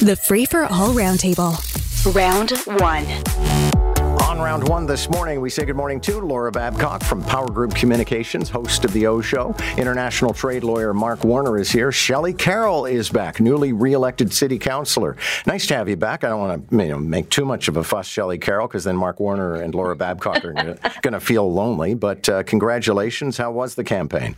The Free for All Roundtable. Round one. On round one this morning, we say good morning to Laura Babcock from POWERGROUP Communications, host of The O Show. International trade lawyer Mark Warner is here. Shelley Carroll is back, newly re-elected city councilor. Nice to have you back. I don't want to you know, make too much of a fuss, Shelley Carroll, because then Mark Warner and Laura Babcock are going to feel lonely. But uh, congratulations. How was the campaign?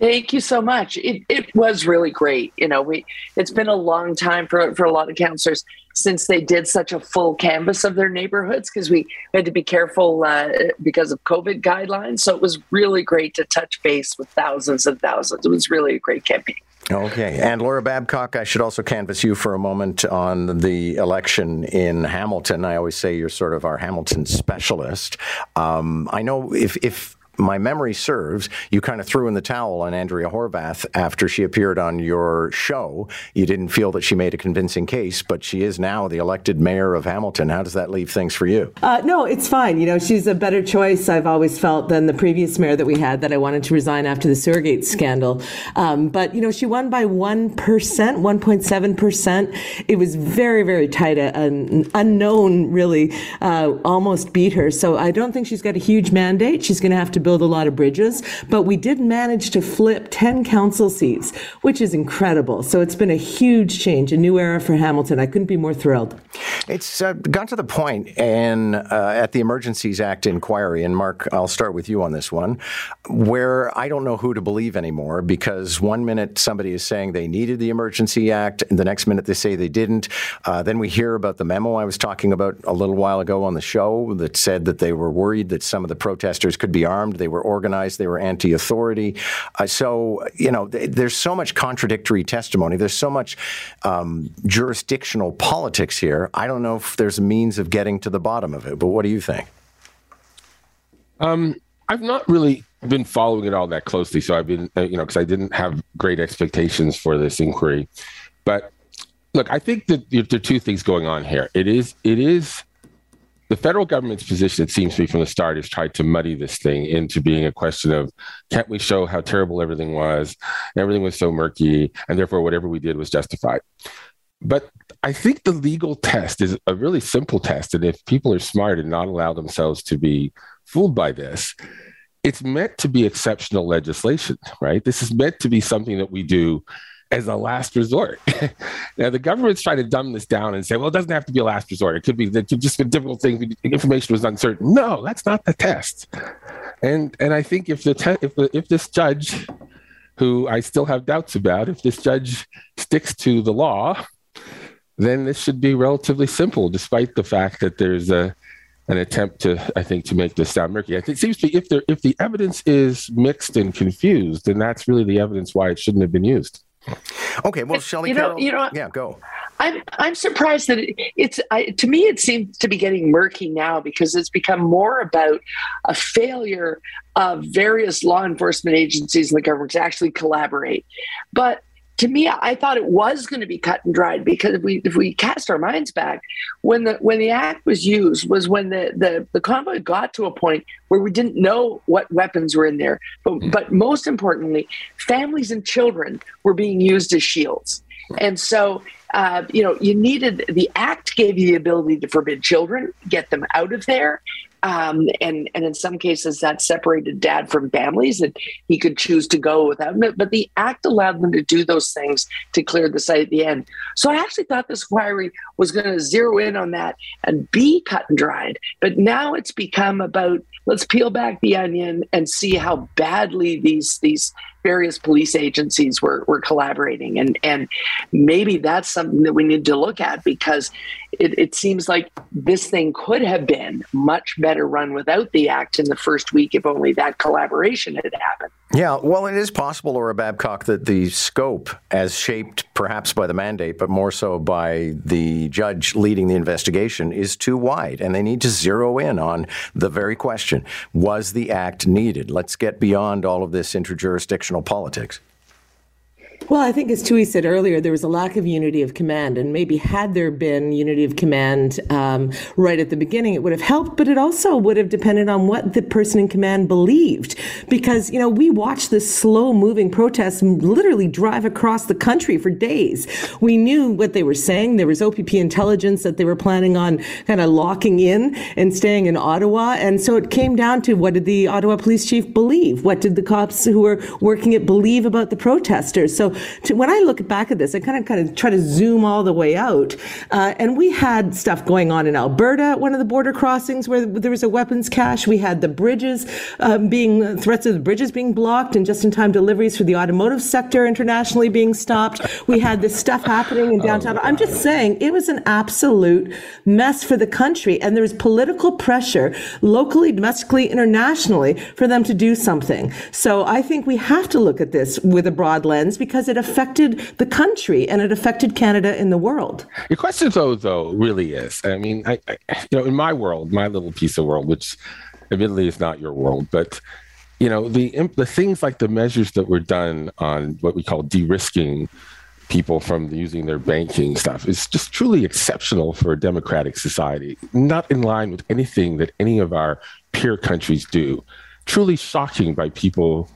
Thank you so much. It, it was really great. You know, we it's been a long time for, for a lot of councilors since they did such a full canvas of their neighborhoods because we had to be careful uh, because of COVID guidelines. So it was really great to touch base with thousands and thousands. It was really a great campaign. Okay. And Laura Babcock, I should also canvass you for a moment on the election in Hamilton. I always say you're sort of our Hamilton specialist. Um, I know if, if my memory serves, you kind of threw in the towel on Andrea Horwath after she appeared on your show. You didn't feel that she made a convincing case, but she is now the elected mayor of Hamilton. How does that leave things for you? Uh, no, it's fine. You know, she's a better choice, I've always felt, than the previous mayor that we had that I wanted to resign after the Sewergate scandal. Um, but, you know, she won by 1%, 1.7%. It was very, very tight. An unknown really uh, almost beat her. So I don't think she's got a huge mandate. She's going to have to build build a lot of bridges, but we did manage to flip 10 council seats, which is incredible. So it's been a huge change, a new era for Hamilton. I couldn't be more thrilled. It's uh, gone to the point in, uh, at the Emergencies Act inquiry, and Mark, I'll start with you on this one, where I don't know who to believe anymore because one minute somebody is saying they needed the Emergency Act, and the next minute they say they didn't. Uh, then we hear about the memo I was talking about a little while ago on the show that said that they were worried that some of the protesters could be armed. They were organized. They were anti-authority. Uh, so you know, th- there's so much contradictory testimony. There's so much um, jurisdictional politics here. I don't know if there's a means of getting to the bottom of it. But what do you think? Um, I've not really been following it all that closely, so I've been, uh, you know, because I didn't have great expectations for this inquiry. But look, I think that there are two things going on here. It is, it is the federal government's position, it seems to me from the start, has tried to muddy this thing into being a question of can't we show how terrible everything was? Everything was so murky, and therefore whatever we did was justified. But I think the legal test is a really simple test. And if people are smart and not allow themselves to be fooled by this, it's meant to be exceptional legislation, right? This is meant to be something that we do as a last resort. now the government's trying to dumb this down and say, well, it doesn't have to be a last resort. It could be that just a difficult thing. Information was uncertain. No, that's not the test. And and I think if the te- if the, if this judge, who I still have doubts about, if this judge sticks to the law, then this should be relatively simple, despite the fact that there's a an attempt to, I think, to make this sound murky. it seems to be if there if the evidence is mixed and confused, then that's really the evidence why it shouldn't have been used. Okay, well, Shelley, you know, you know, yeah, go. I'm I'm surprised that it, it's I, to me it seems to be getting murky now because it's become more about a failure of various law enforcement agencies in the government to actually collaborate. But to me, I thought it was going to be cut and dried because if we if we cast our minds back, when the when the act was used was when the the, the convoy got to a point where we didn't know what weapons were in there. But mm. but most importantly, families and children were being used as shields. And so uh, you know, you needed the act gave you the ability to forbid children, get them out of there, um, and and in some cases that separated dad from families and he could choose to go without them but the act allowed them to do those things to clear the site at the end. So i actually thought this inquiry was going to zero in on that and be cut and dried but now it's become about let's peel back the onion and see how badly these these various police agencies were, were collaborating and and maybe that's something that we need to look at because it, it seems like this thing could have been much better run without the act in the first week if only that collaboration had happened yeah, well, it is possible, Laura Babcock, that the scope, as shaped perhaps by the mandate, but more so by the judge leading the investigation, is too wide. And they need to zero in on the very question was the act needed? Let's get beyond all of this interjurisdictional politics. Well, I think as Tui said earlier, there was a lack of unity of command, and maybe had there been unity of command um, right at the beginning, it would have helped. But it also would have depended on what the person in command believed, because you know we watched this slow-moving protest literally drive across the country for days. We knew what they were saying. There was OPP intelligence that they were planning on kind of locking in and staying in Ottawa, and so it came down to what did the Ottawa police chief believe? What did the cops who were working it believe about the protesters? So to, when I look back at this, I kind of kind of try to zoom all the way out. Uh, and we had stuff going on in Alberta, one of the border crossings where there was a weapons cache. We had the bridges um, being threats of the bridges being blocked and just-in-time deliveries for the automotive sector internationally being stopped. We had this stuff happening in oh, downtown. Oh, I'm just saying it was an absolute mess for the country, and there was political pressure locally, domestically, internationally for them to do something. So I think we have to look at this with a broad lens because it affected the country and it affected Canada in the world. Your question, though, though, really is. I mean, I, I, you know, in my world, my little piece of world, which admittedly is not your world, but you know, the the things like the measures that were done on what we call de-risking people from using their banking stuff is just truly exceptional for a democratic society, not in line with anything that any of our peer countries do truly shocking by people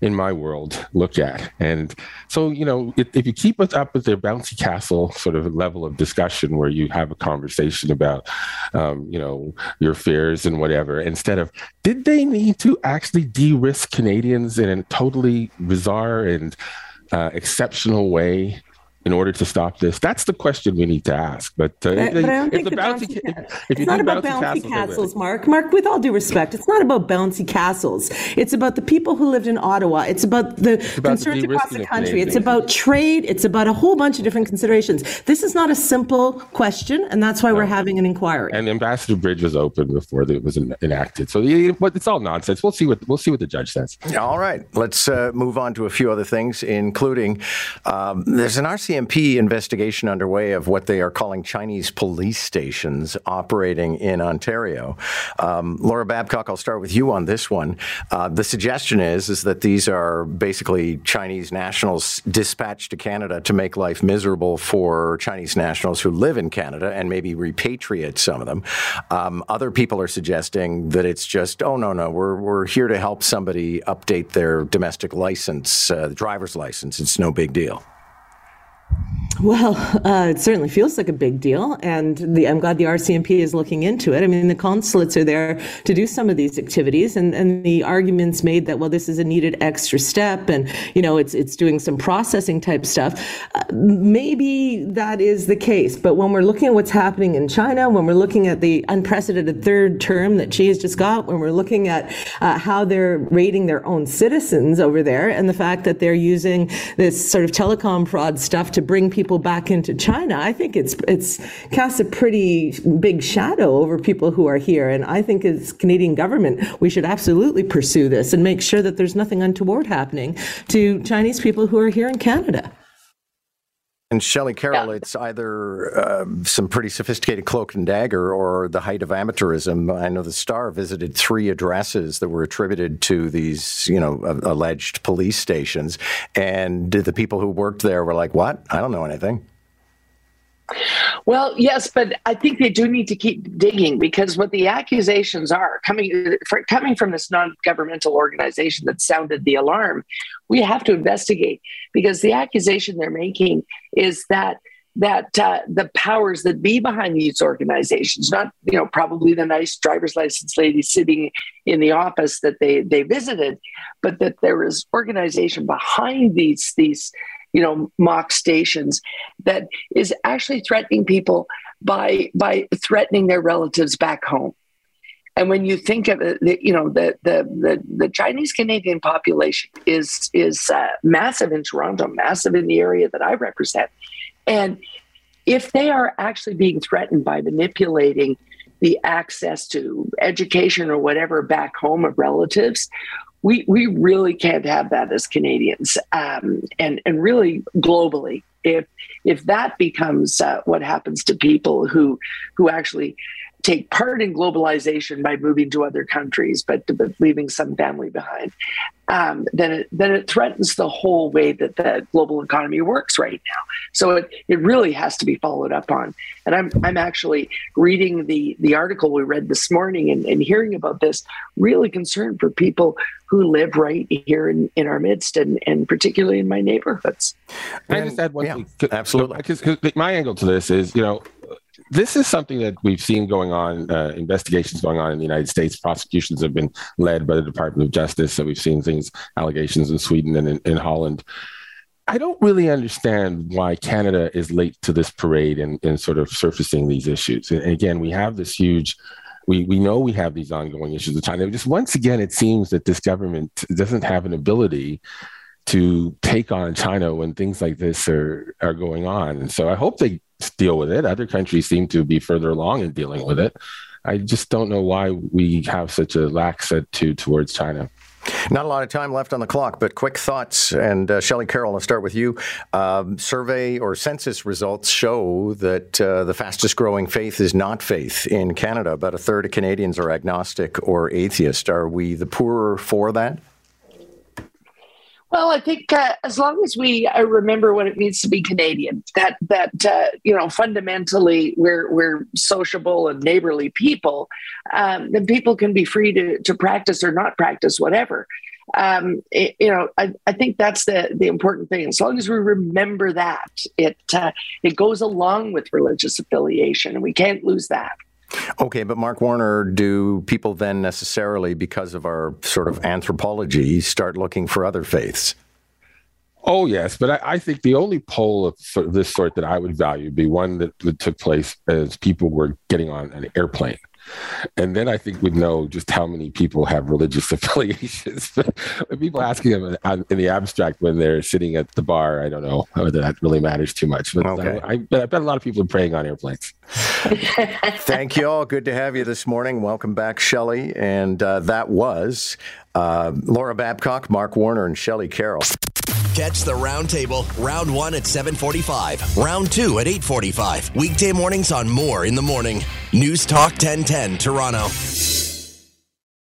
in my world look at. And so, you know, if, if you keep us up with their bouncy castle sort of level of discussion where you have a conversation about, um, you know, your fears and whatever, instead of did they need to actually de risk Canadians in a totally bizarre and uh, exceptional way in order to stop this? That's the question we need to ask. But, uh, but, I don't think the bouncy, bouncy if, if it's not about bouncy, bouncy castles, castles, Mark. Mark, with all due respect, it's not about bouncy castles. It's about the people who lived in Ottawa. It's about the it's about concerns the across the country. It's about trade. It's about a whole bunch of different considerations. This is not a simple question, and that's why no. we're having an inquiry. And Ambassador Bridge was open before it was enacted, so it's all nonsense. We'll see what we'll see what the judge says. All right, let's uh, move on to a few other things, including um, there's an RC RCMP investigation underway of what they are calling Chinese police stations operating in Ontario. Um, Laura Babcock, I'll start with you on this one. Uh, the suggestion is is that these are basically Chinese nationals dispatched to Canada to make life miserable for Chinese nationals who live in Canada and maybe repatriate some of them. Um, other people are suggesting that it's just, oh no no, we're we're here to help somebody update their domestic license, uh, driver's license. It's no big deal. Well, uh, it certainly feels like a big deal, and the, I'm glad the RCMP is looking into it. I mean, the consulates are there to do some of these activities, and, and the arguments made that well, this is a needed extra step, and you know, it's it's doing some processing type stuff. Uh, maybe that is the case, but when we're looking at what's happening in China, when we're looking at the unprecedented third term that Xi has just got, when we're looking at uh, how they're rating their own citizens over there, and the fact that they're using this sort of telecom fraud stuff to bring people people back into China, I think it's it's casts a pretty big shadow over people who are here. And I think as Canadian government, we should absolutely pursue this and make sure that there's nothing untoward happening to Chinese people who are here in Canada. And Shelley Carroll, yeah. it's either uh, some pretty sophisticated cloak and dagger or the height of amateurism. I know the Star visited three addresses that were attributed to these, you know, alleged police stations, and the people who worked there were like, "What? I don't know anything." Well, yes, but I think they do need to keep digging because what the accusations are coming for, coming from this non-governmental organization that sounded the alarm, we have to investigate because the accusation they're making is that that uh, the powers that be behind these organizations, not you know probably the nice driver's license lady sitting in the office that they they visited, but that there is organization behind these these you know mock stations that is actually threatening people by by threatening their relatives back home. And when you think of it the, you know the, the the the, chinese canadian population is is uh, massive in toronto massive in the area that i represent. And if they are actually being threatened by manipulating the access to education or whatever back home of relatives we we really can't have that as Canadians, um, and and really globally. If if that becomes uh, what happens to people who who actually take part in globalization by moving to other countries, but, but leaving some family behind, um, then it then it threatens the whole way that the global economy works right now. So it, it really has to be followed up on. And I'm I'm actually reading the the article we read this morning and, and hearing about this, really concerned for people who live right here in, in our midst and, and particularly in my neighborhoods. I just add one yeah, thing. absolutely. Because my angle to this is, you know, this is something that we've seen going on, uh, investigations going on in the United States. Prosecutions have been led by the Department of Justice. So we've seen things, allegations in Sweden and in, in Holland. I don't really understand why Canada is late to this parade and, and sort of surfacing these issues. And again, we have this huge we, we know we have these ongoing issues with China. Just once again, it seems that this government doesn't have an ability to take on China when things like this are are going on. And so I hope they deal with it. Other countries seem to be further along in dealing with it. I just don't know why we have such a lax attitude towards China. Not a lot of time left on the clock, but quick thoughts. And uh, Shelley Carroll, I'll start with you. Um, survey or census results show that uh, the fastest growing faith is not faith in Canada. About a third of Canadians are agnostic or atheist. Are we the poorer for that? Well, I think uh, as long as we uh, remember what it means to be Canadian, that that uh, you know fundamentally we're we're sociable and neighborly people, um, then people can be free to to practice or not practice whatever. Um, it, you know, I, I think that's the the important thing. As long as we remember that, it uh, it goes along with religious affiliation, and we can't lose that. Okay, but Mark Warner, do people then necessarily, because of our sort of anthropology, start looking for other faiths? Oh yes, but I, I, think the only poll of sort of this sort that I would value would be one that, that took place as people were getting on an airplane. And then I think we'd know just how many people have religious affiliations. people asking them in the abstract when they're sitting at the bar, I don't know whether that really matters too much. But okay. I, I, I bet a lot of people are praying on airplanes. Thank you all. Good to have you this morning. Welcome back, Shelley. And uh, that was uh, Laura Babcock, Mark Warner, and Shelley Carroll. Catch the roundtable, round one at 745, round two at 845. Weekday mornings on Moore in the Morning. News Talk 1010, Toronto.